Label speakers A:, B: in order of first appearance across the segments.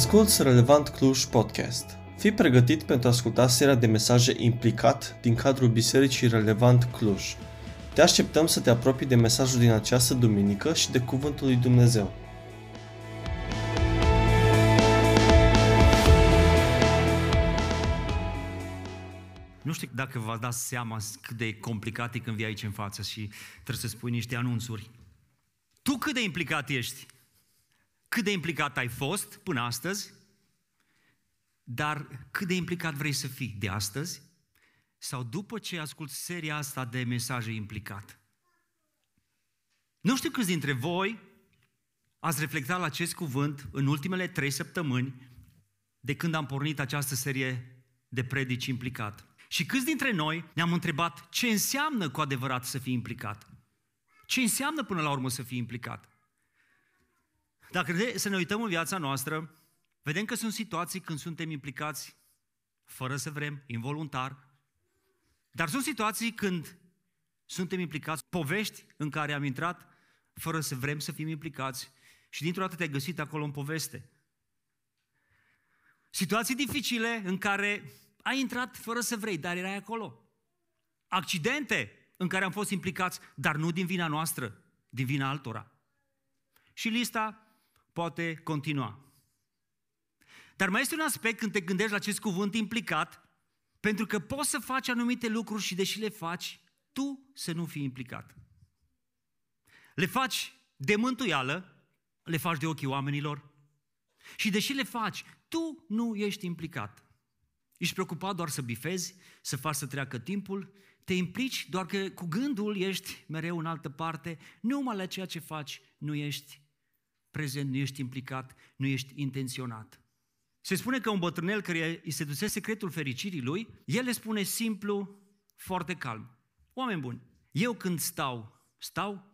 A: Asculți Relevant Cluj Podcast. Fii pregătit pentru a asculta seria de mesaje implicat din cadrul Bisericii Relevant Cluj. Te așteptăm să te apropii de mesajul din această duminică și de Cuvântul lui Dumnezeu.
B: Nu știu dacă v-ați dat seama cât de complicat e când vii aici în față și trebuie să spui niște anunțuri. Tu cât de implicat ești? Cât de implicat ai fost până astăzi? Dar cât de implicat vrei să fii de astăzi? Sau după ce ascult seria asta de mesaje implicat? Nu știu câți dintre voi ați reflectat la acest cuvânt în ultimele trei săptămâni de când am pornit această serie de predici implicat. Și câți dintre noi ne-am întrebat ce înseamnă cu adevărat să fii implicat? Ce înseamnă până la urmă să fii implicat? Dacă să ne uităm în viața noastră, vedem că sunt situații când suntem implicați fără să vrem, involuntar, dar sunt situații când suntem implicați, povești în care am intrat fără să vrem să fim implicați și dintr-o dată te-ai găsit acolo în poveste. Situații dificile în care ai intrat fără să vrei, dar erai acolo. Accidente în care am fost implicați, dar nu din vina noastră, din vina altora. Și lista poate continua. Dar mai este un aspect când te gândești la acest cuvânt implicat, pentru că poți să faci anumite lucruri și deși le faci, tu să nu fii implicat. Le faci de mântuială, le faci de ochii oamenilor și deși le faci, tu nu ești implicat. Ești preocupat doar să bifezi, să faci să treacă timpul, te implici doar că cu gândul ești mereu în altă parte, numai la ceea ce faci nu ești prezent, nu ești implicat, nu ești intenționat. Se spune că un bătrânel care îi se duce secretul fericirii lui, el le spune simplu, foarte calm. Oameni buni, eu când stau, stau,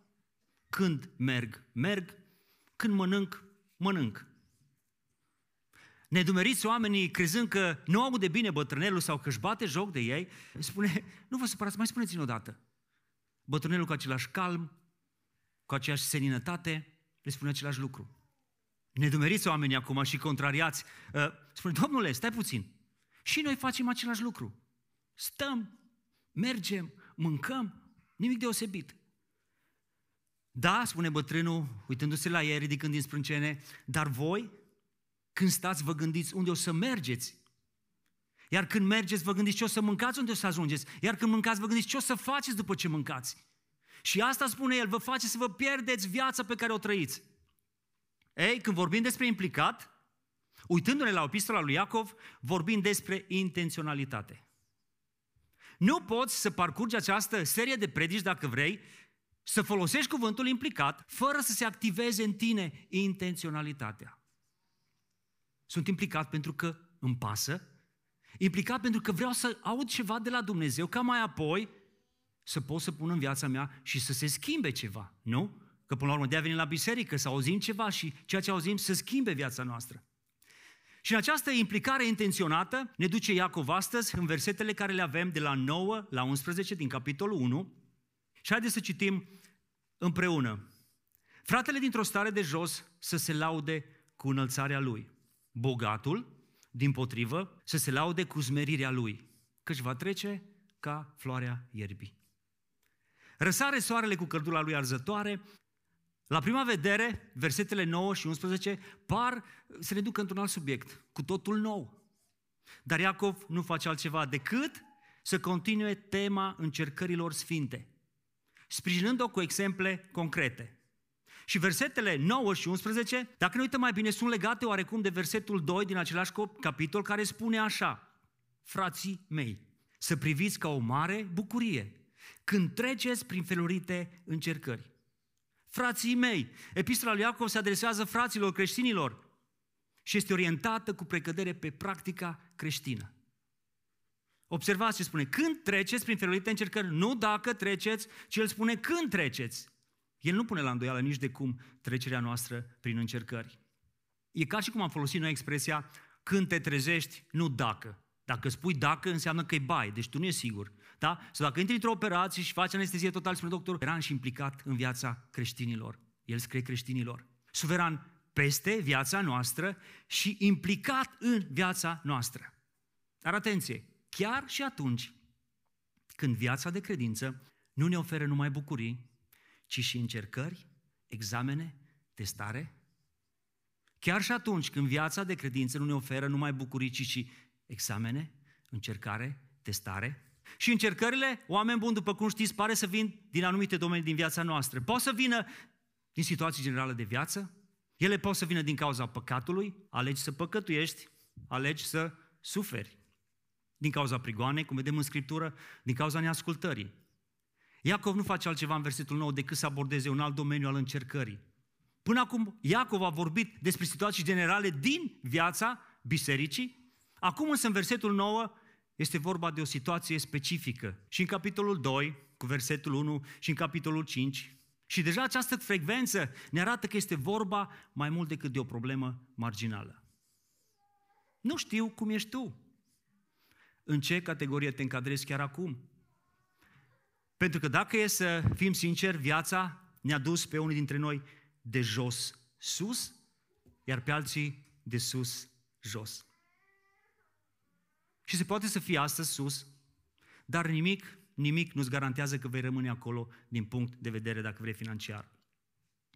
B: când merg, merg, când mănânc, mănânc. Nedumeriți oamenii, crezând că nu au de bine bătrânelul sau că își bate joc de ei, spune, nu vă supărați, mai spuneți-mi odată. Bătrânelul cu același calm, cu aceeași seninătate, le spune același lucru. Nedumeriți oamenii acum și contrariați, uh, spune, domnule, stai puțin. Și noi facem același lucru. Stăm, mergem, mâncăm, nimic deosebit. Da, spune bătrânul, uitându-se la ei, ridicând din sprâncene, dar voi, când stați, vă gândiți unde o să mergeți. Iar când mergeți, vă gândiți ce o să mâncați, unde o să ajungeți. Iar când mâncați, vă gândiți ce o să faceți după ce mâncați. Și asta spune el, vă face să vă pierdeți viața pe care o trăiți. Ei, când vorbim despre implicat, uitându-ne la epistola lui Iacov, vorbim despre intenționalitate. Nu poți să parcurgi această serie de predici, dacă vrei, să folosești cuvântul implicat, fără să se activeze în tine intenționalitatea. Sunt implicat pentru că îmi pasă, implicat pentru că vreau să aud ceva de la Dumnezeu, ca mai apoi să pot să pun în viața mea și să se schimbe ceva, nu? Că până la urmă de a veni la biserică, să auzim ceva și ceea ce auzim să schimbe viața noastră. Și în această implicare intenționată ne duce Iacov astăzi în versetele care le avem de la 9 la 11 din capitolul 1. Și haideți să citim împreună. Fratele dintr-o stare de jos să se laude cu înălțarea lui. Bogatul, din potrivă, să se laude cu zmerirea lui, căci va trece ca floarea ierbii. Răsare soarele cu căldura lui arzătoare, la prima vedere, versetele 9 și 11 par să ne ducă într-un alt subiect, cu totul nou. Dar Iacov nu face altceva decât să continue tema încercărilor sfinte, sprijinând-o cu exemple concrete. Și versetele 9 și 11, dacă ne uităm mai bine, sunt legate oarecum de versetul 2 din același capitol care spune așa, frații mei, să priviți ca o mare bucurie când treceți prin felurite încercări. Frații mei, epistola lui Iacov se adresează fraților creștinilor și este orientată cu precădere pe practica creștină. Observați ce spune, când treceți prin felurite încercări, nu dacă treceți, ci el spune când treceți. El nu pune la îndoială nici de cum trecerea noastră prin încercări. E ca și cum am folosit noi expresia când te trezești, nu dacă. Dacă spui dacă, înseamnă că e bai, deci tu nu e sigur. Da? Sau dacă intri într-o operație și faci anestezie total, spune doctor, eran și implicat în viața creștinilor. El scrie creștinilor. Suveran, peste viața noastră și implicat în viața noastră. Dar atenție, chiar și atunci când viața de credință nu ne oferă numai bucurii, ci și încercări, examene, testare, chiar și atunci când viața de credință nu ne oferă numai bucurii, ci și examene, încercare, testare, și încercările, oameni buni, după cum știți, pare să vin din anumite domenii din viața noastră. Pot să vină din situații generale de viață, ele pot să vină din cauza păcatului, alegi să păcătuiești, alegi să suferi. Din cauza prigoanei, cum vedem în Scriptură, din cauza neascultării. Iacov nu face altceva în versetul 9 decât să abordeze un alt domeniu al încercării. Până acum, Iacov a vorbit despre situații generale din viața bisericii. Acum însă, în versetul 9, este vorba de o situație specifică. Și în capitolul 2, cu versetul 1, și în capitolul 5. Și deja această frecvență ne arată că este vorba mai mult decât de o problemă marginală. Nu știu cum ești tu. În ce categorie te încadrezi chiar acum? Pentru că dacă e să fim sinceri, viața ne-a dus pe unii dintre noi de jos sus, iar pe alții de sus jos. Și se poate să fie astăzi sus, dar nimic, nimic nu-ți garantează că vei rămâne acolo din punct de vedere, dacă vrei, financiar.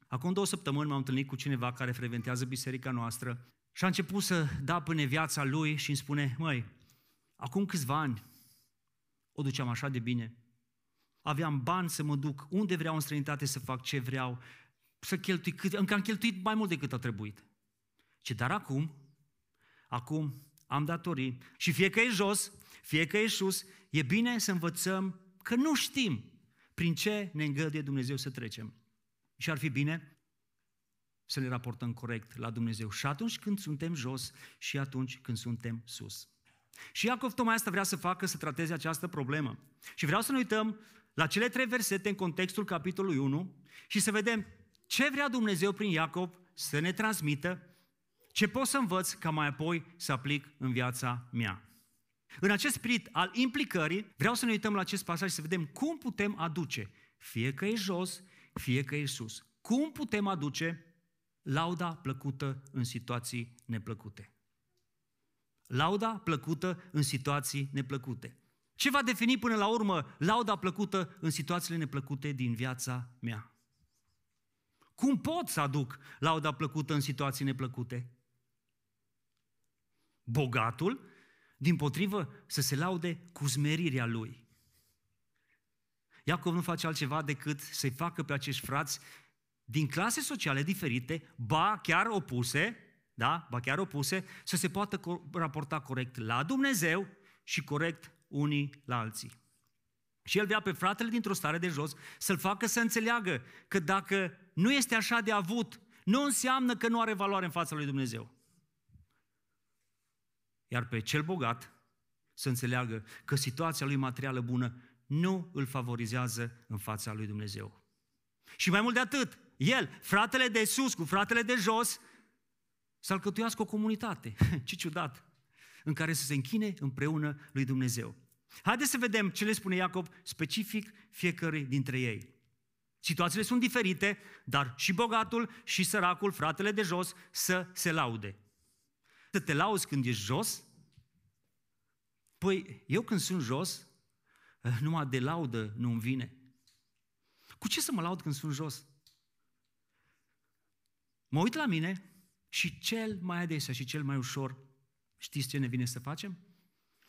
B: Acum două săptămâni m-am întâlnit cu cineva care frecventează biserica noastră și a început să da până viața lui și îmi spune, măi, acum câțiva ani o duceam așa de bine, aveam bani să mă duc unde vreau în străinătate să fac ce vreau, să cheltui cât, încă am cheltuit mai mult decât a trebuit. Ce dar acum, acum am datorii și fie că e jos, fie că e sus, e bine să învățăm că nu știm prin ce ne îngăduie Dumnezeu să trecem. Și ar fi bine să ne raportăm corect la Dumnezeu și atunci când suntem jos și atunci când suntem sus. Și Iacov tocmai asta vrea să facă, să trateze această problemă. Și vreau să ne uităm la cele trei versete în contextul capitolului 1 și să vedem ce vrea Dumnezeu prin Iacov să ne transmită ce pot să învăț ca mai apoi să aplic în viața mea. În acest spirit al implicării, vreau să ne uităm la acest pasaj și să vedem cum putem aduce, fie că e jos, fie că e sus, cum putem aduce lauda plăcută în situații neplăcute. Lauda plăcută în situații neplăcute. Ce va defini până la urmă lauda plăcută în situațiile neplăcute din viața mea? Cum pot să aduc lauda plăcută în situații neplăcute? Bogatul, din potrivă, să se laude cu smerirea lui. Iacov nu face altceva decât să-i facă pe acești frați din clase sociale diferite, ba chiar opuse, da, ba chiar opuse, să se poată raporta corect la Dumnezeu și corect unii la alții. Și el vrea pe fratele dintr-o stare de jos să-l facă să înțeleagă că dacă nu este așa de avut, nu înseamnă că nu are valoare în fața lui Dumnezeu. Iar pe cel bogat să înțeleagă că situația lui materială bună nu îl favorizează în fața lui Dumnezeu. Și mai mult de atât, el, fratele de sus cu fratele de jos, să alcătuiască o comunitate. Ce ciudat! În care să se închine împreună lui Dumnezeu. Haideți să vedem ce le spune Iacob specific fiecărui dintre ei. Situațiile sunt diferite, dar și bogatul și săracul, fratele de jos, să se laude. Să te lauzi când ești jos? Păi, eu când sunt jos, eh, numai de laudă nu-mi vine. Cu ce să mă laud când sunt jos? Mă uit la mine și cel mai adesea și cel mai ușor, știți ce ne vine să facem?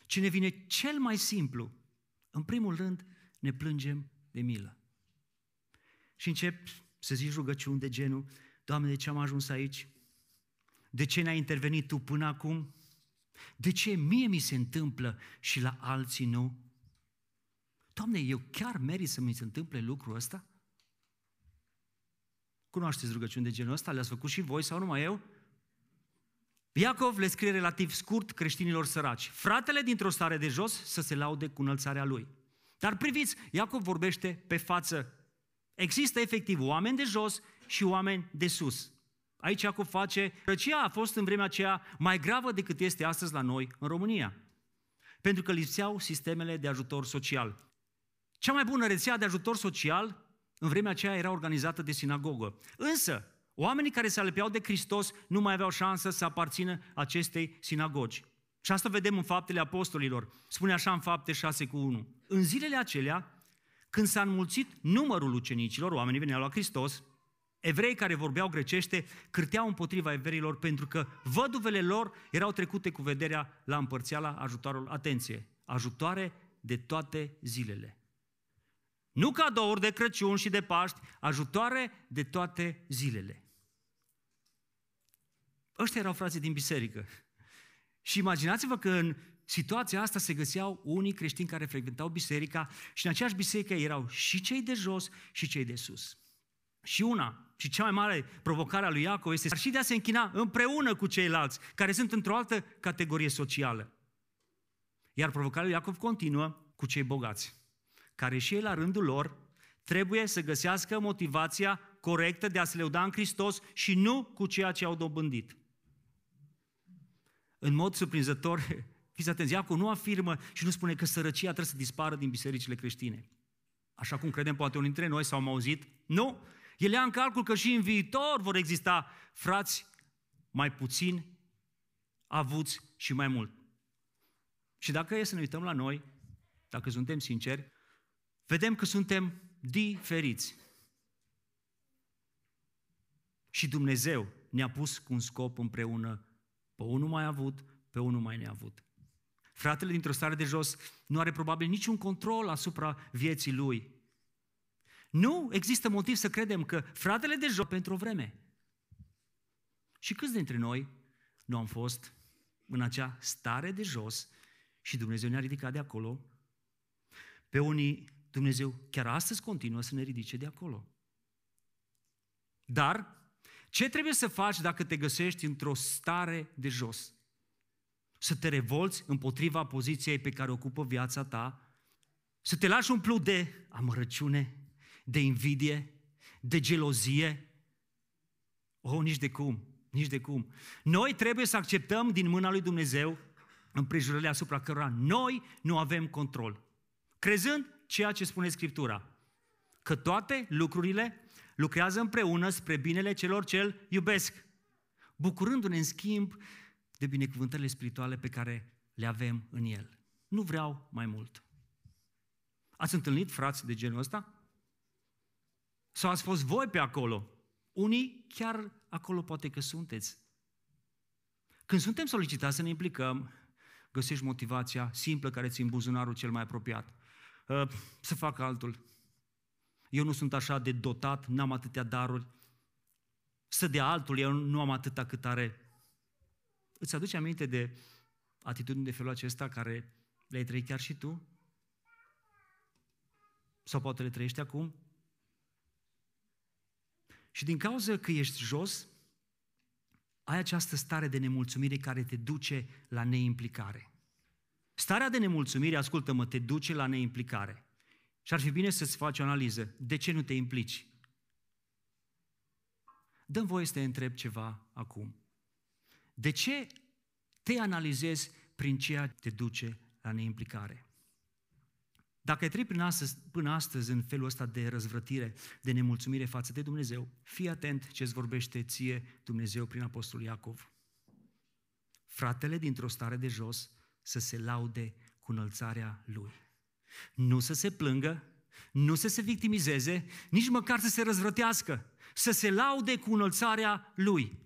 B: Ce ne vine cel mai simplu? În primul rând, ne plângem de milă. Și încep să zici rugăciuni de genul, Doamne, de ce am ajuns aici? De ce ne-ai intervenit Tu până acum? De ce mie mi se întâmplă și la alții nu? Doamne, eu chiar merit să mi se întâmple lucrul ăsta? Cunoașteți rugăciuni de genul ăsta? Le-ați făcut și voi sau numai eu? Iacov le scrie relativ scurt creștinilor săraci. Fratele dintr-o stare de jos să se laude cu înălțarea lui. Dar priviți, Iacov vorbește pe față. Există efectiv oameni de jos și oameni de sus. Aici Iacov face, răcia a fost în vremea aceea mai gravă decât este astăzi la noi în România. Pentru că lipseau sistemele de ajutor social. Cea mai bună rețea de ajutor social în vremea aceea era organizată de sinagogă. Însă, Oamenii care se alăpeau de Hristos nu mai aveau șansă să aparțină acestei sinagogi. Și asta vedem în faptele apostolilor. Spune așa în fapte 6 cu 1. În zilele acelea, când s-a înmulțit numărul ucenicilor, oamenii veneau la Hristos, evrei care vorbeau grecește cârteau împotriva evreilor pentru că văduvele lor erau trecute cu vederea la împărțeala ajutorul. Atenție! Ajutoare de toate zilele. Nu cadouri de Crăciun și de Paști, ajutoare de toate zilele. Ăștia erau frații din biserică. Și imaginați-vă că în situația asta se găseau unii creștini care frecventau biserica și în aceeași biserică erau și cei de jos și cei de sus. Și una, și cea mai mare provocare a lui Iacov este și de a se închina împreună cu ceilalți, care sunt într-o altă categorie socială. Iar provocarea lui Iacov continuă cu cei bogați, care și ei la rândul lor trebuie să găsească motivația corectă de a se leuda în Hristos și nu cu ceea ce au dobândit. În mod surprinzător, fiți atenți, Iacov nu afirmă și nu spune că sărăcia trebuie să dispară din bisericile creștine. Așa cum credem poate unii dintre noi sau am auzit. Nu! El ia în calcul că și în viitor vor exista frați mai puțin avuți și mai mult. Și dacă e să ne uităm la noi, dacă suntem sinceri, vedem că suntem diferiți. Și Dumnezeu ne-a pus cu un scop împreună, pe unul mai avut, pe unul mai neavut. Fratele dintr-o stare de jos nu are probabil niciun control asupra vieții lui. Nu există motiv să credem că fratele de jos pentru o vreme. Și câți dintre noi nu am fost în acea stare de jos și Dumnezeu ne-a ridicat de acolo? Pe unii Dumnezeu chiar astăzi continuă să ne ridice de acolo. Dar ce trebuie să faci dacă te găsești într-o stare de jos? Să te revolți împotriva poziției pe care ocupă viața ta? Să te lași umplu de amărăciune, de invidie, de gelozie? Oh, nici de cum, nici de cum. Noi trebuie să acceptăm din mâna lui Dumnezeu împrejurările asupra cărora noi nu avem control. Crezând ceea ce spune Scriptura, că toate lucrurile lucrează împreună spre binele celor ce îl iubesc, bucurându-ne în schimb de binecuvântările spirituale pe care le avem în el. Nu vreau mai mult. Ați întâlnit frați de genul ăsta? Sau ați fost voi pe acolo? Unii chiar acolo poate că sunteți. Când suntem solicitați să ne implicăm, găsești motivația simplă care ți în buzunarul cel mai apropiat. Uh, să fac altul. Eu nu sunt așa de dotat, n-am atâtea daruri. Să dea altul, eu nu am atâta cât are. Îți aduce aminte de atitudini de felul acesta care le-ai trăit chiar și tu? Sau poate le trăiești acum? Și din cauza că ești jos, ai această stare de nemulțumire care te duce la neimplicare. Starea de nemulțumire, ascultă-mă, te duce la neimplicare. Și ar fi bine să-ți faci o analiză. De ce nu te implici? Dăm voie să te întreb ceva acum. De ce te analizezi prin ceea ce te duce la neimplicare? Dacă ai trăit prin astăzi, până astăzi în felul ăsta de răzvrătire, de nemulțumire față de Dumnezeu, fii atent ce îți vorbește ție Dumnezeu prin Apostolul Iacov. Fratele dintr-o stare de jos să se laude cu înălțarea lui. Nu să se plângă, nu să se victimizeze, nici măcar să se răzvrătească, să se laude cu înălțarea lui.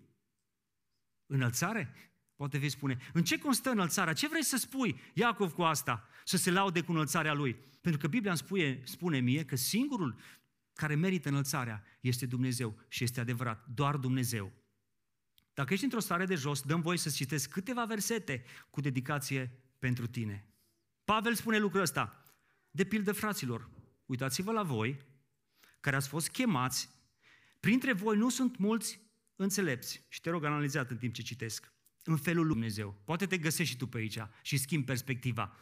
B: Înălțare? Poate vei spune, în ce constă înălțarea? Ce vrei să spui, Iacov, cu asta? Să se laude cu înălțarea lui. Pentru că Biblia îmi spune, spune mie că singurul care merită înălțarea este Dumnezeu și este adevărat, doar Dumnezeu. Dacă ești într-o stare de jos, dăm voie să citesc câteva versete cu dedicație pentru tine. Pavel spune lucrul ăsta. De pildă, fraților, uitați-vă la voi, care ați fost chemați, printre voi nu sunt mulți înțelepți. Și te rog, analizat în timp ce citesc. În felul lui Dumnezeu. Poate te găsești și tu pe aici și schimbi perspectiva.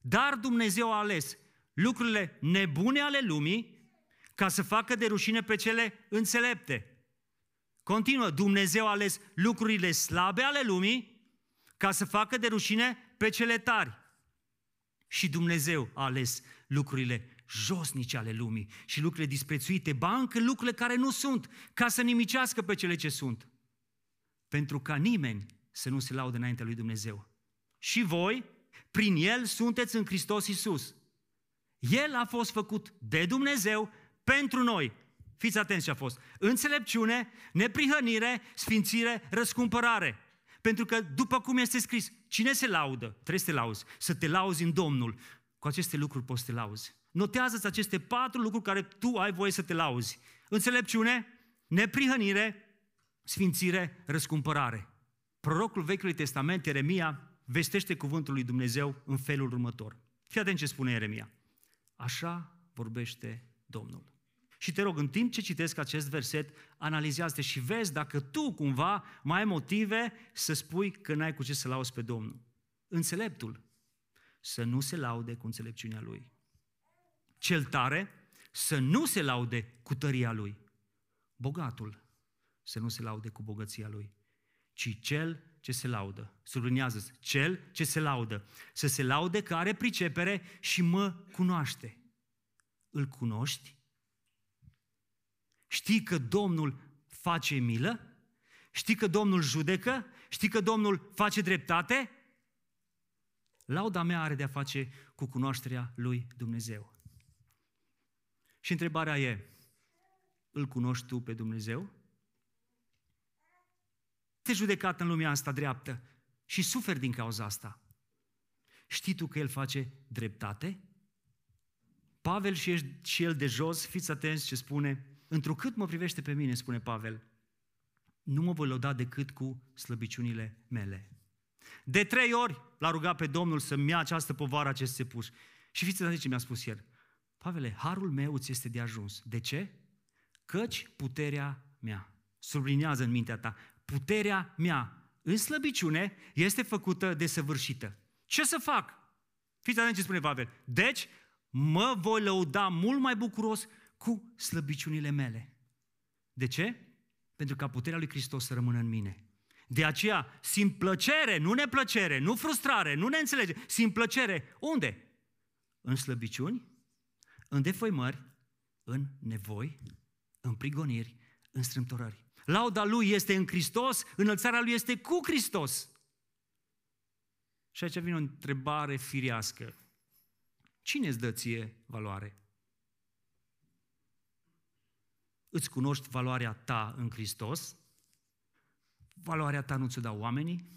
B: Dar Dumnezeu a ales lucrurile nebune ale lumii ca să facă de rușine pe cele înțelepte. Continuă, Dumnezeu a ales lucrurile slabe ale lumii ca să facă de rușine pe cele tari. Și Dumnezeu a ales lucrurile josnice ale lumii și lucrurile disprețuite, ba încă lucrurile care nu sunt, ca să nimicească pe cele ce sunt. Pentru ca nimeni să nu se laude înaintea lui Dumnezeu. Și voi, prin El, sunteți în Hristos Iisus. El a fost făcut de Dumnezeu pentru noi. Fiți atenți ce a fost. Înțelepciune, neprihănire, sfințire, răscumpărare. Pentru că, după cum este scris, cine se laudă? Trebuie să te lauzi. Să te lauzi în Domnul. Cu aceste lucruri poți să te lauzi. Notează-ți aceste patru lucruri care tu ai voie să te lauzi. Înțelepciune, neprihănire, sfințire, răscumpărare. Prorocul Vechiului Testament, Ieremia, vestește cuvântul lui Dumnezeu în felul următor. Fii atent ce spune Ieremia. Așa vorbește Domnul. Și te rog, în timp ce citesc acest verset, analizează și vezi dacă tu cumva mai ai motive să spui că n-ai cu ce să lauzi pe Domnul. Înțeleptul să nu se laude cu înțelepciunea lui. Cel tare să nu se laude cu tăria lui. Bogatul să nu se laude cu bogăția lui, ci cel ce se laudă. Sublinează cel ce se laudă. Să se laude că are pricepere și mă cunoaște. Îl cunoști? Știi că Domnul face milă? Știi că Domnul judecă? Știi că Domnul face dreptate? Lauda mea are de-a face cu cunoașterea lui Dumnezeu. Și întrebarea e, îl cunoști tu pe Dumnezeu? Te judecat în lumea asta dreaptă și suferi din cauza asta. Știi tu că El face dreptate? Pavel și, și el de jos, fiți atenți ce spune, întrucât mă privește pe mine, spune Pavel, nu mă voi lăuda decât cu slăbiciunile mele. De trei ori l-a rugat pe Domnul să-mi ia această povară, acest sepuș. Și fiți atenți ce mi-a spus el. Pavele, harul meu îți este de ajuns. De ce? Căci puterea mea. Sublinează în mintea ta. Puterea mea în slăbiciune este făcută de săvârșită. Ce să fac? Fiți atenți ce spune Pavel. Deci, mă voi lăuda mult mai bucuros cu slăbiciunile mele. De ce? Pentru ca puterea lui Hristos să rămână în mine. De aceea simt plăcere, nu neplăcere, nu frustrare, nu neînțelege, simt plăcere. Unde? În slăbiciuni, în defăimări, în nevoi, în prigoniri, în strâmtorări. Lauda lui este în Hristos, înălțarea lui este cu Hristos. Și aici vine o întrebare firească. Cine îți dă ție valoare? Îți cunoști valoarea ta în Hristos? Valoarea ta nu ți-o dau oamenii?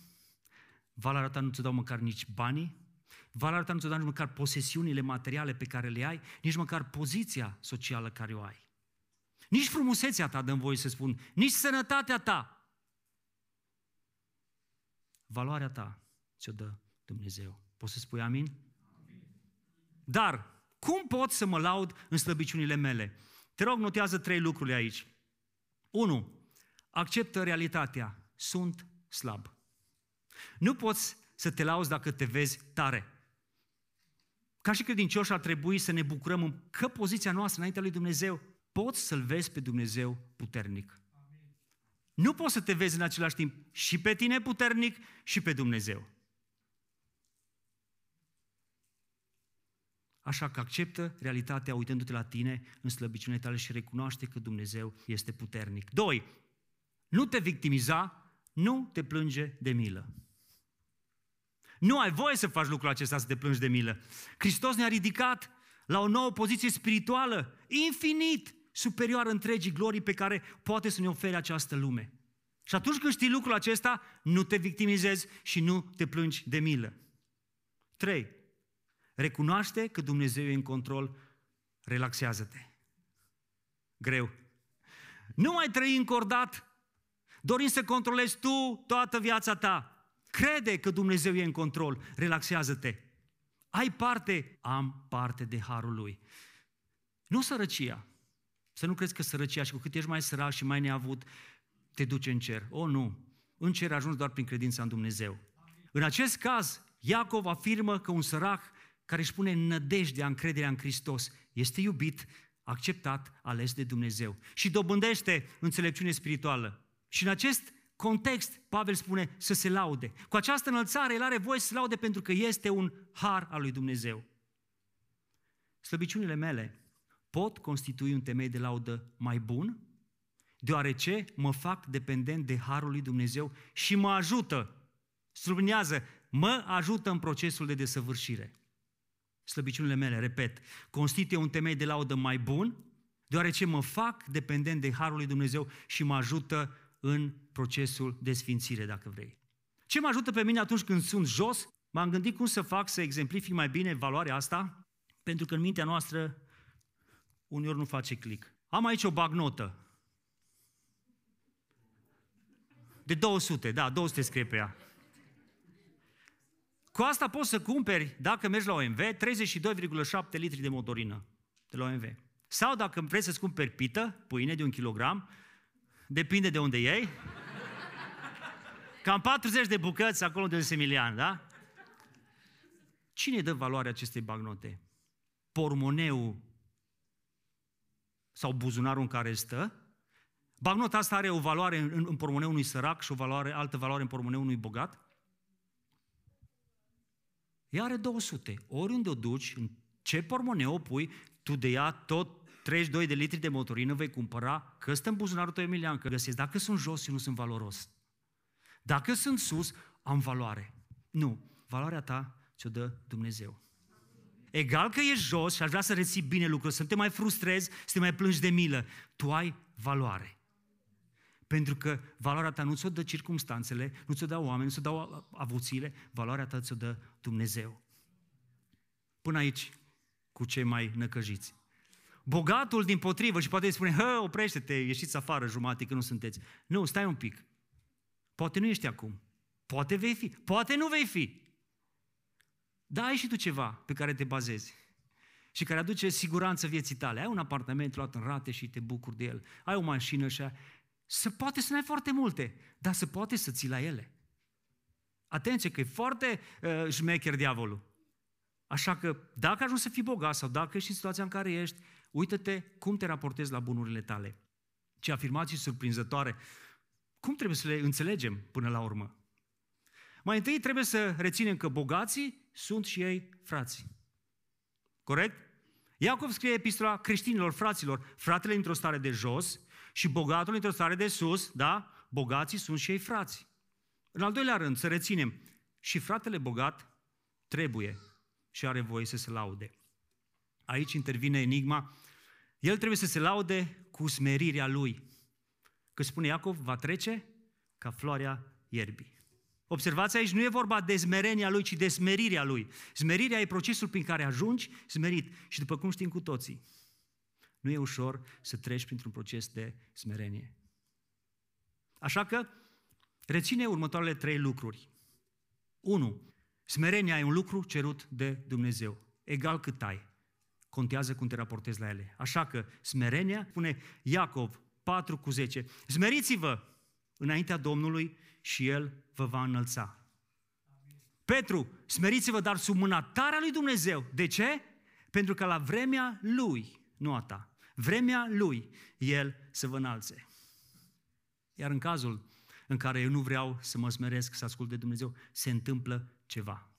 B: Valoarea ta nu ți-o dau măcar nici banii? Valoarea ta nu ți-o dau nici măcar posesiunile materiale pe care le ai, nici măcar poziția socială care o ai. Nici frumusețea ta, dăm voie să spun, nici sănătatea ta. Valoarea ta ți-o dă Dumnezeu. Poți să spui amin? Dar, cum pot să mă laud în slăbiciunile mele? Te rog, notează trei lucruri aici. 1. Acceptă realitatea. Sunt slab. Nu poți să te lauzi dacă te vezi tare. Ca și credincioși ar trebui să ne bucurăm în că poziția noastră înaintea lui Dumnezeu poți să-L vezi pe Dumnezeu puternic. Nu poți să te vezi în același timp și pe tine puternic și pe Dumnezeu. Așa că acceptă realitatea uitându-te la tine în slăbiciunile tale și recunoaște că Dumnezeu este puternic. Doi, nu te victimiza, nu te plânge de milă. Nu ai voie să faci lucrul acesta să te plângi de milă. Hristos ne-a ridicat la o nouă poziție spirituală, infinit superioară întregii glorii pe care poate să ne ofere această lume. Și atunci când știi lucrul acesta, nu te victimizezi și nu te plângi de milă. 3. Recunoaște că Dumnezeu e în control, relaxează-te. Greu. Nu mai trăi încordat, dorind să controlezi tu toată viața ta. Crede că Dumnezeu e în control, relaxează-te. Ai parte? Am parte de harul lui. Nu sărăcia. Să nu crezi că sărăcia și cu cât ești mai sărac și mai neavut, te duce în cer. O, nu. În cer ajungi doar prin credința în Dumnezeu. În acest caz, Iacov afirmă că un sărac care își pune nădejdea, încrederea în Hristos, este iubit, acceptat, ales de Dumnezeu și dobândește înțelepciune spirituală. Și în acest context, Pavel spune să se laude. Cu această înălțare, el are voie să se laude pentru că este un har al lui Dumnezeu. Slăbiciunile mele pot constitui un temei de laudă mai bun, deoarece mă fac dependent de harul lui Dumnezeu și mă ajută, sublinează, mă ajută în procesul de desăvârșire. Slăbiciunile mele, repet, constituie un temei de laudă mai bun, deoarece mă fac dependent de harul lui Dumnezeu și mă ajută în procesul de sfințire, dacă vrei. Ce mă ajută pe mine atunci când sunt jos? M-am gândit cum să fac să exemplific mai bine valoarea asta, pentru că în mintea noastră uneori nu face click. Am aici o bagnotă. De 200, da, 200 scrie pe ea. Cu asta poți să cumperi, dacă mergi la OMV, 32,7 litri de motorină de la OMV. Sau dacă vrei să-ți cumperi pită, pâine de un kilogram, depinde de unde iei, cam 40 de bucăți acolo de Semilian, da? Cine dă valoarea acestei bagnote? Pormoneu sau buzunarul în care stă? Bagnota asta are o valoare în, în pormoneu unui sărac și o valoare, altă valoare în pormoneu unui bogat? Ea are 200. Oriunde o duci, în ce pormoneu o pui, tu de ea tot 32 de litri de motorină vei cumpăra, că stă în buzunarul tău Emilian, că găsesc. Dacă sunt jos, eu nu sunt valoros. Dacă sunt sus, am valoare. Nu. Valoarea ta ți-o dă Dumnezeu. Egal că ești jos și aș vrea să reții bine lucrul, să te mai frustrezi, să te mai plângi de milă. Tu ai valoare. Pentru că valoarea ta nu ți-o dă circumstanțele, nu ți-o dau oameni, nu ți-o dau avuțiile, valoarea ta ți-o dă Dumnezeu. Până aici, cu cei mai năcăjiți. Bogatul din potrivă și poate îi spune, hă, oprește-te, ieșiți afară jumate că nu sunteți. Nu, stai un pic. Poate nu ești acum. Poate vei fi. Poate nu vei fi. Da, ai și tu ceva pe care te bazezi și care aduce siguranță vieții tale. Ai un apartament luat în rate și te bucuri de el. Ai o mașină și ai... Se poate să nu ai foarte multe, dar se poate să ții la ele. Atenție că e foarte uh, șmecher diavolul. Așa că dacă ajungi să fii bogat sau dacă ești în situația în care ești, uită-te cum te raportezi la bunurile tale. Ce afirmații surprinzătoare. Cum trebuie să le înțelegem până la urmă? Mai întâi trebuie să reținem că bogații sunt și ei frații. Corect? Iacov scrie epistola creștinilor, fraților, fratele într-o stare de jos și bogatul într-o stare de sus, da? Bogații sunt și ei frați. În al doilea rând, să reținem, și fratele bogat trebuie și are voie să se laude. Aici intervine enigma. El trebuie să se laude cu smerirea lui. Că spune Iacov, va trece ca floarea ierbii. Observați aici, nu e vorba de smerenia lui, ci de smerirea lui. Smerirea e procesul prin care ajungi smerit. Și după cum știm cu toții, nu e ușor să treci printr-un proces de smerenie. Așa că, reține următoarele trei lucruri. 1. Smerenia e un lucru cerut de Dumnezeu, egal cât ai. Contează cum te raportezi la ele. Așa că, smerenia, spune Iacov 4 cu 10, smeriți-vă înaintea Domnului și El vă va înălța. Petru, smeriți-vă dar sub mâna tare a lui Dumnezeu. De ce? Pentru că la vremea Lui, nu a ta, vremea Lui, El să vă înalțe. Iar în cazul în care eu nu vreau să mă smeresc, să ascult de Dumnezeu, se întâmplă ceva.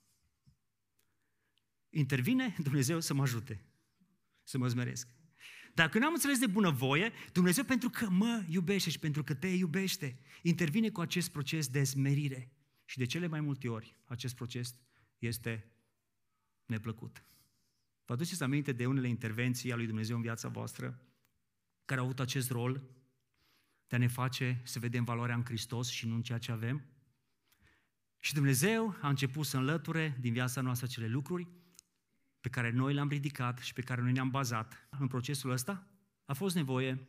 B: Intervine Dumnezeu să mă ajute, să mă smeresc. Dacă nu am înțeles de bunăvoie, Dumnezeu pentru că mă iubește și pentru că te iubește, intervine cu acest proces de smerire. Și de cele mai multe ori, acest proces este neplăcut. Vă aduceți aminte de unele intervenții a lui Dumnezeu în viața voastră care au avut acest rol de a ne face să vedem valoarea în Hristos și nu în ceea ce avem? Și Dumnezeu a început să înlăture din viața noastră acele lucruri pe care noi le-am ridicat și pe care noi ne-am bazat în procesul ăsta, a fost nevoie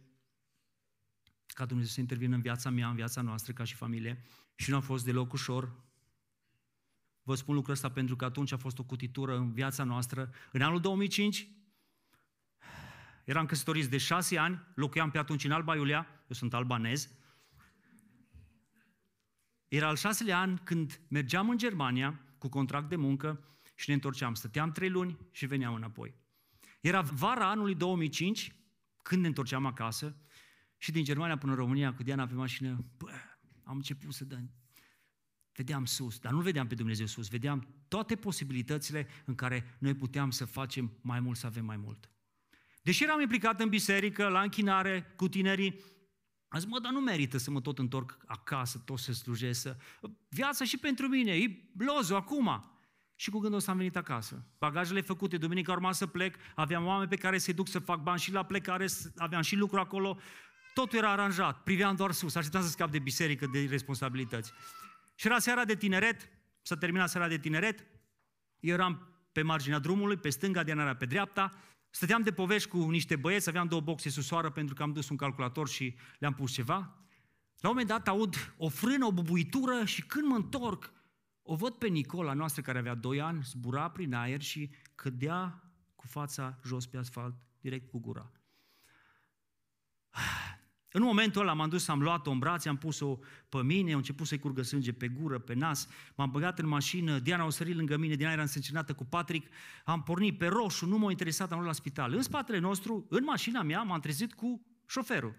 B: ca Dumnezeu să intervină în viața mea, în viața noastră ca și familie și nu a fost deloc ușor. Vă spun lucrul ăsta pentru că atunci a fost o cutitură în viața noastră. În anul 2005 eram căsătoriți de șase ani, locuiam pe atunci în Alba Iulia, eu sunt albanez. Era al șaselea an când mergeam în Germania cu contract de muncă și ne întorceam. Stăteam trei luni și veneam înapoi. Era vara anului 2005, când ne întorceam acasă, și din Germania până în România cu Diana pe mașină, bă, am început să dăm. Vedeam sus, dar nu vedeam pe Dumnezeu sus, vedeam toate posibilitățile în care noi puteam să facem mai mult, să avem mai mult. Deși eram implicat în biserică, la închinare, cu tinerii, am zis, mă, dar nu merită să mă tot întorc acasă, tot să slujesc, să... viața și pentru mine, e blozul acum. Și cu gândul ăsta am venit acasă. Bagajele făcute, duminica urma să plec, aveam oameni pe care să-i duc să fac bani și la plecare, aveam și lucru acolo, totul era aranjat, priveam doar sus, așteptam să scap de biserică, de responsabilități. Și era seara de tineret, s-a terminat seara de tineret, eu eram pe marginea drumului, pe stânga, Diana era pe dreapta, stăteam de povești cu niște băieți, aveam două boxe susoară pentru că am dus un calculator și le-am pus ceva. La un moment dat aud o frână, o bubuitură și când mă întorc, o văd pe Nicola noastră care avea 2 ani, zbura prin aer și cădea cu fața jos pe asfalt, direct cu gura. În momentul ăla m-am dus, am luat-o în brațe, am pus-o pe mine, am început să-i curgă sânge pe gură, pe nas, m-am băgat în mașină, Diana o sărit lângă mine, Diana era însâncinată cu Patrick, am pornit pe roșu, nu m-a interesat, am luat la spital. În spatele nostru, în mașina mea, m-am trezit cu șoferul.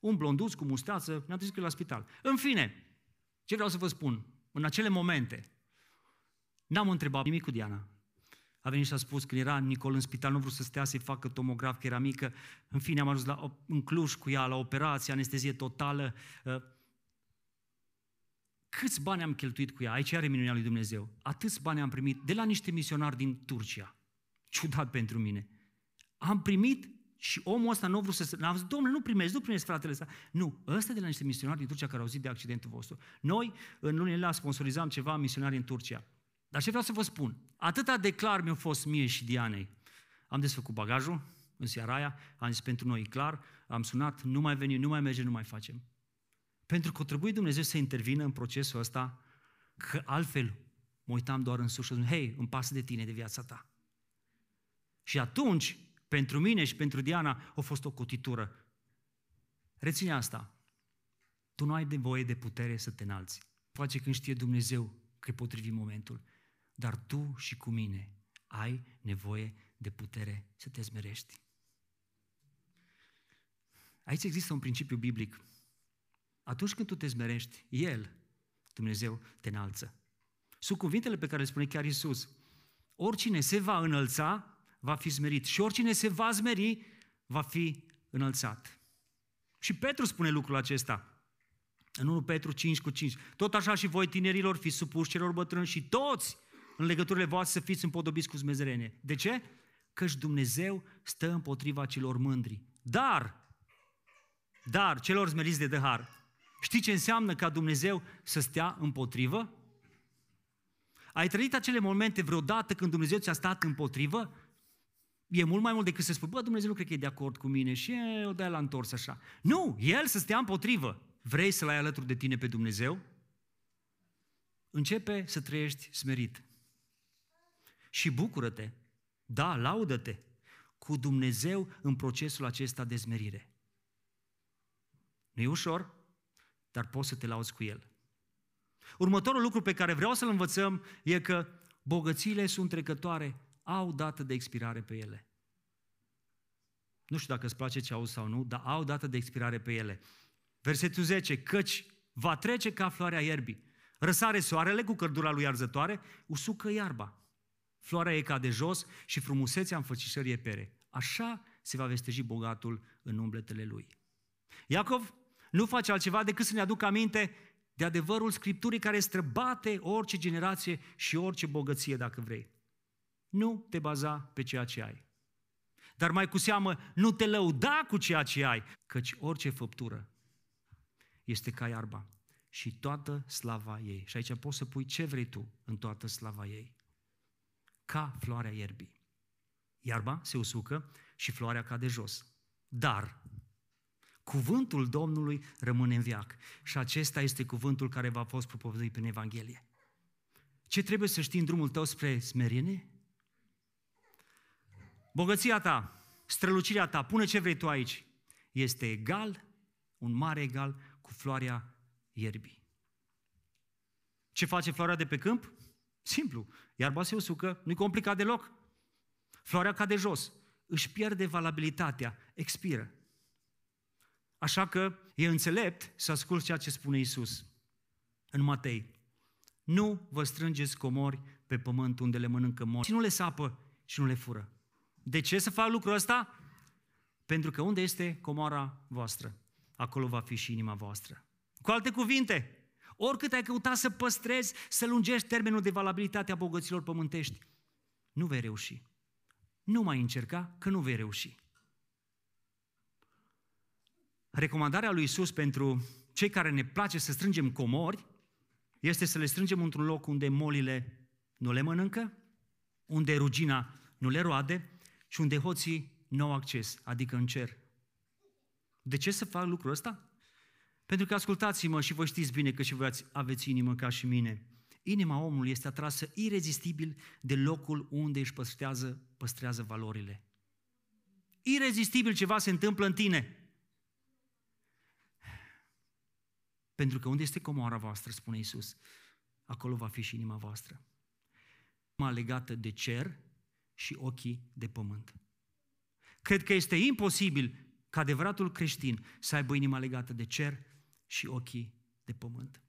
B: Un blonduț cu mustață, ne-am trezit la spital. În fine, ce vreau să vă spun? În acele momente, n-am întrebat nimic cu Diana. A venit și a spus că era Nicol în spital, nu vreau să stea să-i facă tomograf, că era mică. În fine, am ajuns la, în Cluj cu ea, la operație, anestezie totală. Uh, câți bani am cheltuit cu ea? Aici are minunea lui Dumnezeu. Atâți bani am primit de la niște misionari din Turcia. Ciudat pentru mine. Am primit și omul ăsta nu a vrut să se... Am zis, domnule, nu primezi, nu primezi fratele ăsta. Nu, ăsta de la niște misionari din Turcia care au zis de accidentul vostru. Noi, în lunile la sponsorizam ceva misionari în Turcia. Dar ce vreau să vă spun? Atâta de clar mi-a fost mie și Dianei. Am desfăcut bagajul în seara aia, am zis pentru noi clar, am sunat, nu mai veni, nu mai merge, nu mai facem. Pentru că trebuie Dumnezeu să intervină în procesul ăsta, că altfel mă uitam doar în sus și zic, hei, îmi pasă de tine, de viața ta. Și atunci, pentru mine și pentru Diana, a fost o cotitură. Reține asta. Tu nu ai nevoie de putere să te înalți. Face când știe Dumnezeu că e potrivit momentul. Dar tu și cu mine ai nevoie de putere să te zmerești. Aici există un principiu biblic. Atunci când tu te zmerești, El, Dumnezeu, te înalță. Sub cuvintele pe care le spune chiar Iisus, oricine se va înălța, va fi zmerit. Și oricine se va zmeri, va fi înălțat. Și Petru spune lucrul acesta. În 1 Petru 5 cu 5. Tot așa și voi tinerilor fiți supuși celor bătrâni și toți în legăturile voastre să fiți împodobiți cu zmezerenie. De ce? Căci Dumnezeu stă împotriva celor mândri. Dar, dar, celor zmeriți de dăhar, știți ce înseamnă ca Dumnezeu să stea împotrivă? Ai trăit acele momente vreodată când Dumnezeu ți-a stat împotrivă? E mult mai mult decât să spui, bă, Dumnezeu nu cred că e de acord cu mine și o dai la întors așa. Nu, El să stea împotrivă. Vrei să-L ai alături de tine pe Dumnezeu? Începe să trăiești smerit și bucură-te, da, laudă-te cu Dumnezeu în procesul acesta de zmerire. Nu e ușor, dar poți să te lauzi cu El. Următorul lucru pe care vreau să-l învățăm e că bogățiile sunt trecătoare, au dată de expirare pe ele. Nu știu dacă îți place ce auzi sau nu, dar au dată de expirare pe ele. Versetul 10, căci va trece ca floarea ierbii. Răsare soarele cu căldura lui arzătoare, usucă iarba floarea e ca de jos și frumusețea înfățișării e pere. Așa se va vesteji bogatul în umbletele lui. Iacov nu face altceva decât să ne aducă aminte de adevărul Scripturii care străbate orice generație și orice bogăție, dacă vrei. Nu te baza pe ceea ce ai. Dar mai cu seamă, nu te lăuda cu ceea ce ai, căci orice făptură este ca iarba și toată slava ei. Și aici poți să pui ce vrei tu în toată slava ei ca floarea ierbii. Iarba se usucă și floarea cade jos. Dar cuvântul Domnului rămâne în viac. Și acesta este cuvântul care v-a fost propovăduit prin Evanghelie. Ce trebuie să știi în drumul tău spre smerenie? Bogăția ta, strălucirea ta, pune ce vrei tu aici, este egal, un mare egal cu floarea ierbii. Ce face floarea de pe câmp? Simplu. Iarba se usucă, nu-i complicat deloc. Floarea cade jos, își pierde valabilitatea, expiră. Așa că e înțelept să asculți ceea ce spune Isus în Matei. Nu vă strângeți comori pe pământ unde le mănâncă mori și nu le sapă și nu le fură. De ce să fac lucrul ăsta? Pentru că unde este comoara voastră, acolo va fi și inima voastră. Cu alte cuvinte, oricât ai căuta să păstrezi, să lungești termenul de valabilitate a bogăților pământești, nu vei reuși. Nu mai încerca, că nu vei reuși. Recomandarea lui Isus pentru cei care ne place să strângem comori este să le strângem într-un loc unde molile nu le mănâncă, unde rugina nu le roade și unde hoții nu au acces, adică în cer. De ce să fac lucrul ăsta? Pentru că ascultați-mă și vă știți bine că și voi aveți inimă ca și mine. Inima omului este atrasă irezistibil de locul unde își păstrează, păstrează valorile. Irezistibil ceva se întâmplă în tine. Pentru că unde este comoara voastră, spune Isus, acolo va fi și inima voastră. Inima legată de cer și ochii de pământ. Cred că este imposibil ca adevăratul creștin să aibă inima legată de cer și ochii de pământ.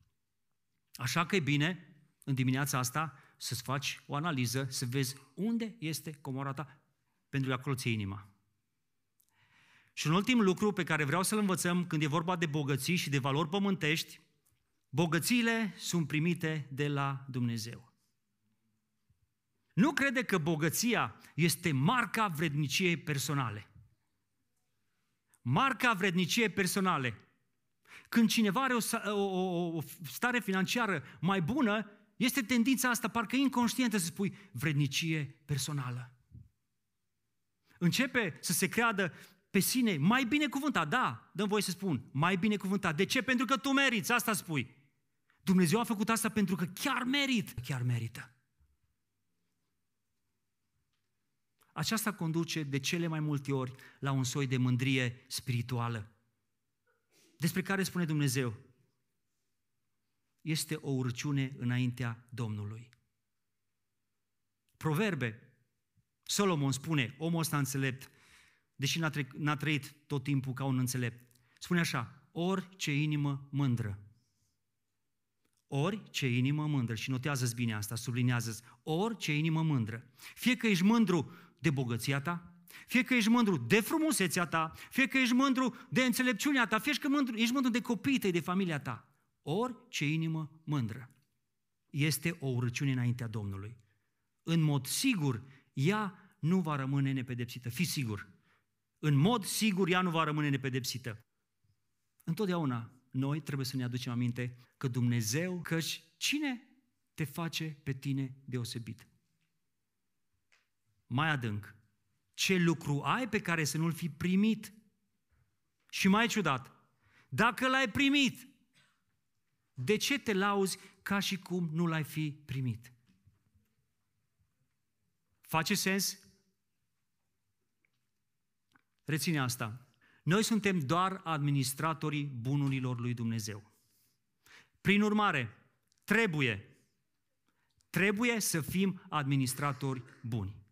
B: Așa că e bine, în dimineața asta, să-ți faci o analiză, să vezi unde este comora ta, pentru că acolo ți inima. Și un ultim lucru pe care vreau să-l învățăm când e vorba de bogății și de valori pământești, bogățiile sunt primite de la Dumnezeu. Nu crede că bogăția este marca vredniciei personale. Marca vredniciei personale. Când cineva are o, o, o stare financiară mai bună, este tendința asta, parcă inconștientă, să spui vrednicie personală. Începe să se creadă pe sine mai binecuvântat. Da, dăm voie să spun, mai binecuvântat. De ce? Pentru că tu meriți, asta spui. Dumnezeu a făcut asta pentru că chiar merit, chiar merită. Aceasta conduce de cele mai multe ori la un soi de mândrie spirituală. Despre care spune Dumnezeu, este o urciune înaintea Domnului. Proverbe, Solomon spune, omul ăsta înțelept, deși n-a, tre- n-a trăit tot timpul ca un înțelept, spune așa, orice inimă mândră, orice inimă mândră, și notează-ți bine asta, sublinează orice inimă mândră, fie că ești mândru de bogăția ta, fie că ești mândru de frumusețea ta, fie că ești mândru de înțelepciunea ta, fie că mândru, ești mândru de copiii tăi, de familia ta. Orice inimă mândră este o urăciune înaintea Domnului. În mod sigur, ea nu va rămâne nepedepsită. Fii sigur. În mod sigur, ea nu va rămâne nepedepsită. Întotdeauna noi trebuie să ne aducem aminte că Dumnezeu, căci cine te face pe tine deosebit? Mai adânc, ce lucru ai pe care să nu-l fi primit? Și mai ciudat, dacă l-ai primit, de ce te lauzi ca și cum nu l-ai fi primit? Face sens? Reține asta. Noi suntem doar administratorii bunurilor lui Dumnezeu. Prin urmare, trebuie, trebuie să fim administratori buni.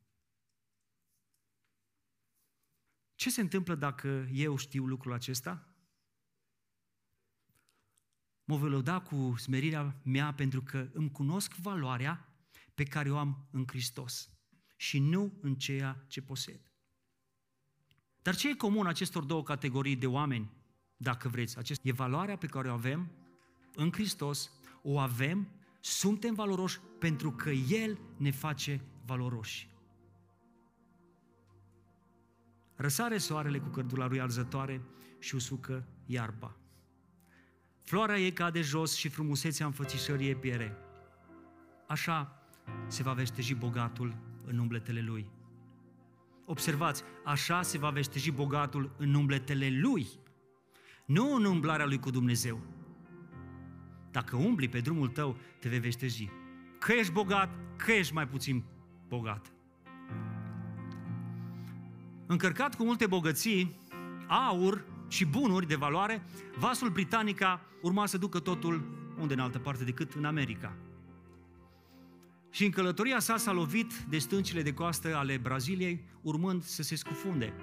B: Ce se întâmplă dacă eu știu lucrul acesta? Mă voi lăuda cu smerirea mea pentru că îmi cunosc valoarea pe care o am în Hristos și nu în ceea ce posed. Dar ce e comun acestor două categorii de oameni, dacă vreți? Acest, e valoarea pe care o avem în Hristos, o avem, suntem valoroși pentru că El ne face valoroși. Răsare soarele cu cărdula lui alzătoare și usucă iarba. Floarea ei cade jos și frumusețea înfățișării e piere. Așa se va veșteji bogatul în umbletele lui. Observați, așa se va veșteji bogatul în umbletele lui, nu în umblarea lui cu Dumnezeu. Dacă umbli pe drumul tău, te vei veșteji. Că ești bogat, că ești mai puțin bogat. Încărcat cu multe bogății, aur și bunuri de valoare, vasul Britanica urma să ducă totul unde în altă parte decât în America. Și în călătoria sa s-a lovit de stâncile de coastă ale Braziliei, urmând să se scufunde.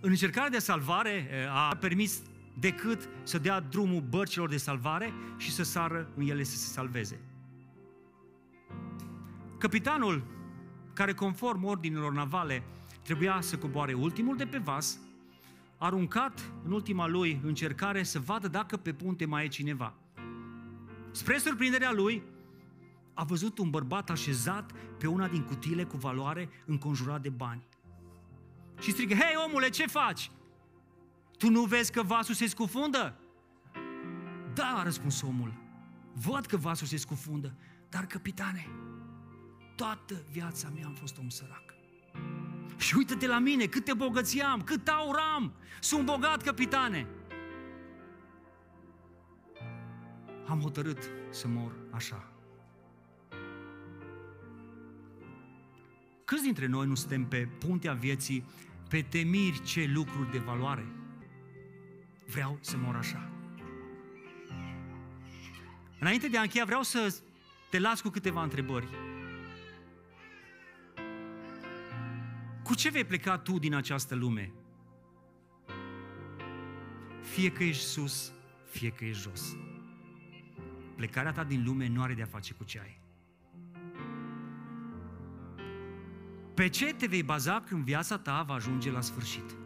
B: în încercarea de salvare a permis decât să dea drumul bărcilor de salvare și să sară în ele să se salveze. Capitanul, care conform ordinilor navale trebuia să coboare ultimul de pe vas, aruncat în ultima lui încercare să vadă dacă pe punte mai e cineva. Spre surprinderea lui, a văzut un bărbat așezat pe una din cutiile cu valoare înconjurat de bani. Și strigă, hei omule, ce faci? Tu nu vezi că vasul se scufundă? Da, a răspuns omul. Văd că vasul se scufundă, dar capitane, toată viața mea am fost om sărac. Și uită-te la mine, câte bogății am, cât aur am. Sunt bogat, capitane. Am hotărât să mor așa. Câți dintre noi nu suntem pe puntea vieții, pe temiri ce lucruri de valoare? Vreau să mor așa. Înainte de a încheia, vreau să te las cu câteva întrebări. Cu ce vei pleca tu din această lume? Fie că ești sus, fie că ești jos. Plecarea ta din lume nu are de-a face cu ce ai. Pe ce te vei baza când viața ta va ajunge la sfârșit?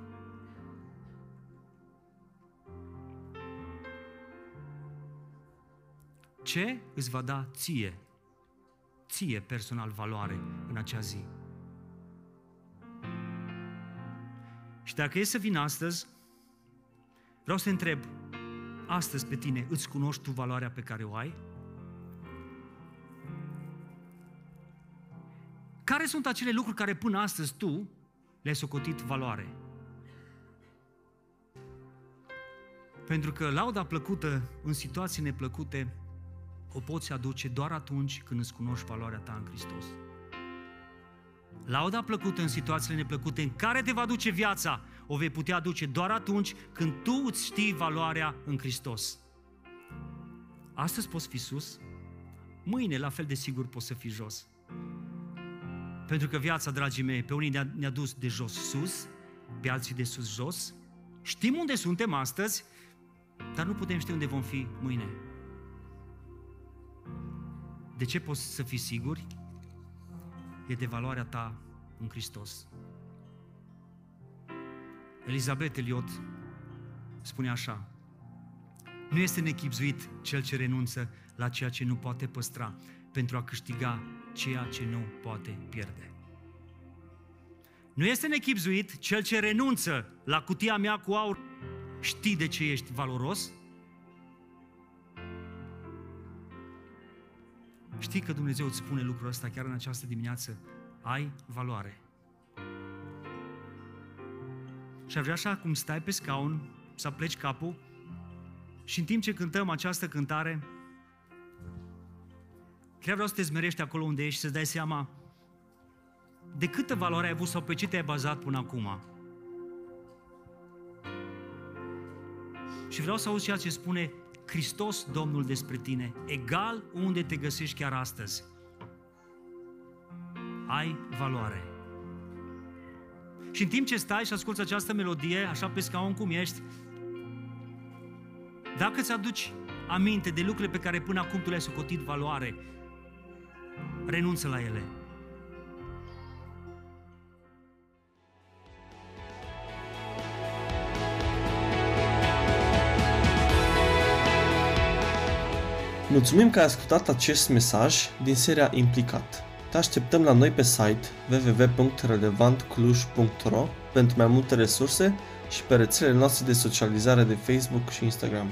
B: Ce îți va da ție, ție personal valoare în acea zi? Și dacă e să vin astăzi, vreau să te întreb, astăzi pe tine, îți cunoști tu valoarea pe care o ai? Care sunt acele lucruri care până astăzi tu le-ai socotit valoare? Pentru că lauda plăcută în situații neplăcute o poți aduce doar atunci când îți cunoști valoarea ta în Hristos. Lauda plăcută în situațiile neplăcute în care te va duce viața, o vei putea aduce doar atunci când tu îți știi valoarea în Hristos. Astăzi poți fi sus, mâine la fel de sigur poți să fii jos. Pentru că viața, dragii mei, pe unii ne-a, ne dus de jos sus, pe alții de sus jos. Știm unde suntem astăzi, dar nu putem ști unde vom fi mâine. De ce poți să fii siguri? E de valoarea ta în Hristos. Elizabeth Eliot spune așa, nu este nechipzuit cel ce renunță la ceea ce nu poate păstra pentru a câștiga ceea ce nu poate pierde. Nu este nechipzuit cel ce renunță la cutia mea cu aur. Știi de ce ești valoros? Știi că Dumnezeu îți spune lucrul ăsta chiar în această dimineață? Ai valoare. Și ar vrea așa cum stai pe scaun, să pleci capul și în timp ce cântăm această cântare, chiar vreau să te zmerești acolo unde ești și să-ți dai seama de câtă valoare ai avut sau pe ce te-ai bazat până acum. Și vreau să auzi ceea ce spune Hristos Domnul despre tine, egal unde te găsești chiar astăzi. Ai valoare. Și în timp ce stai și asculți această melodie, așa pe scaun cum ești, dacă îți aduci aminte de lucrurile pe care până acum tu le-ai socotit valoare, renunță la ele.
A: Mulțumim că ai ascultat acest mesaj din seria Implicat. Te așteptăm la noi pe site www.relevantcluj.ro pentru mai multe resurse și pe rețelele noastre de socializare de Facebook și Instagram.